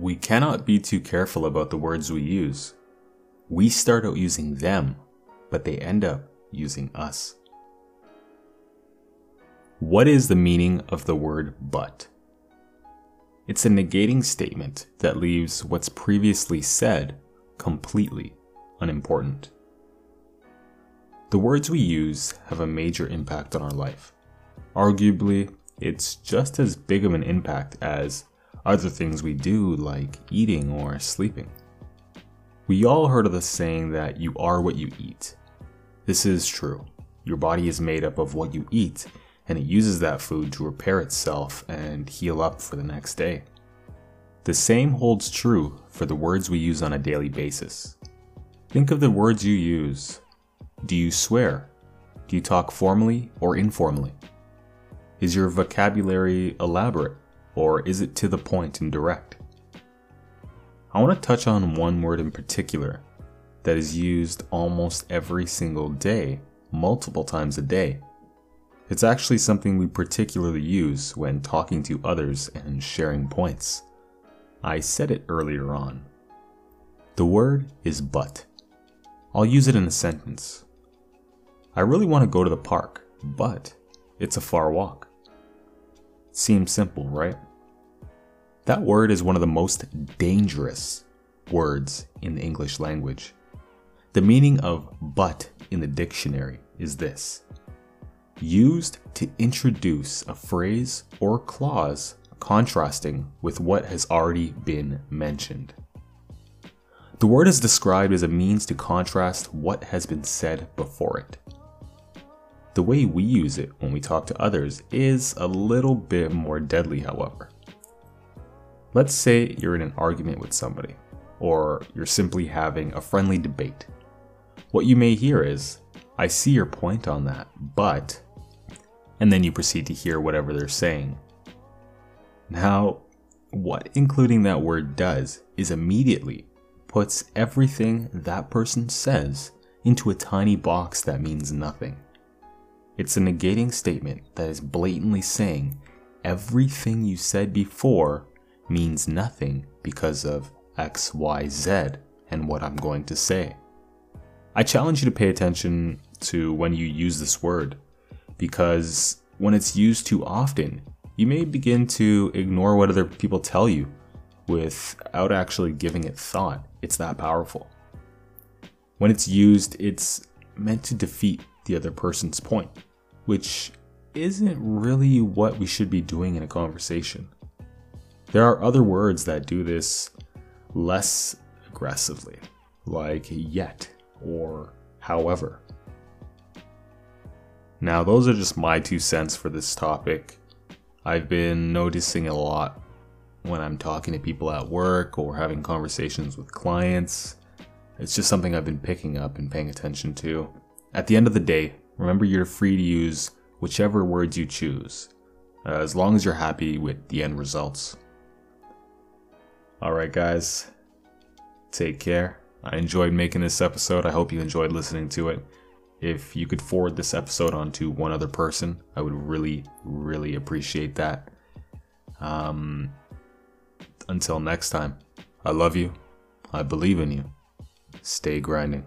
We cannot be too careful about the words we use. We start out using them, but they end up using us. What is the meaning of the word but? It's a negating statement that leaves what's previously said completely unimportant. The words we use have a major impact on our life. Arguably, it's just as big of an impact as other things we do, like eating or sleeping. We all heard of the saying that you are what you eat. This is true. Your body is made up of what you eat, and it uses that food to repair itself and heal up for the next day. The same holds true for the words we use on a daily basis. Think of the words you use. Do you swear? Do you talk formally or informally? Is your vocabulary elaborate or is it to the point and direct? I want to touch on one word in particular that is used almost every single day, multiple times a day. It's actually something we particularly use when talking to others and sharing points. I said it earlier on. The word is but. I'll use it in a sentence. I really want to go to the park, but it's a far walk. Seems simple, right? That word is one of the most dangerous words in the English language. The meaning of but in the dictionary is this used to introduce a phrase or clause contrasting with what has already been mentioned. The word is described as a means to contrast what has been said before it. The way we use it when we talk to others is a little bit more deadly, however. Let's say you're in an argument with somebody, or you're simply having a friendly debate. What you may hear is, I see your point on that, but. And then you proceed to hear whatever they're saying. Now, what including that word does is immediately puts everything that person says into a tiny box that means nothing. It's a negating statement that is blatantly saying everything you said before means nothing because of X, Y, Z and what I'm going to say. I challenge you to pay attention to when you use this word because when it's used too often, you may begin to ignore what other people tell you without actually giving it thought. It's that powerful. When it's used, it's meant to defeat the other person's point, which isn't really what we should be doing in a conversation. There are other words that do this less aggressively, like yet or however. Now, those are just my two cents for this topic. I've been noticing a lot when I'm talking to people at work or having conversations with clients. It's just something I've been picking up and paying attention to. At the end of the day, remember you're free to use whichever words you choose, uh, as long as you're happy with the end results. Alright, guys. Take care. I enjoyed making this episode. I hope you enjoyed listening to it. If you could forward this episode on to one other person, I would really, really appreciate that. Um, until next time, I love you. I believe in you. Stay grinding.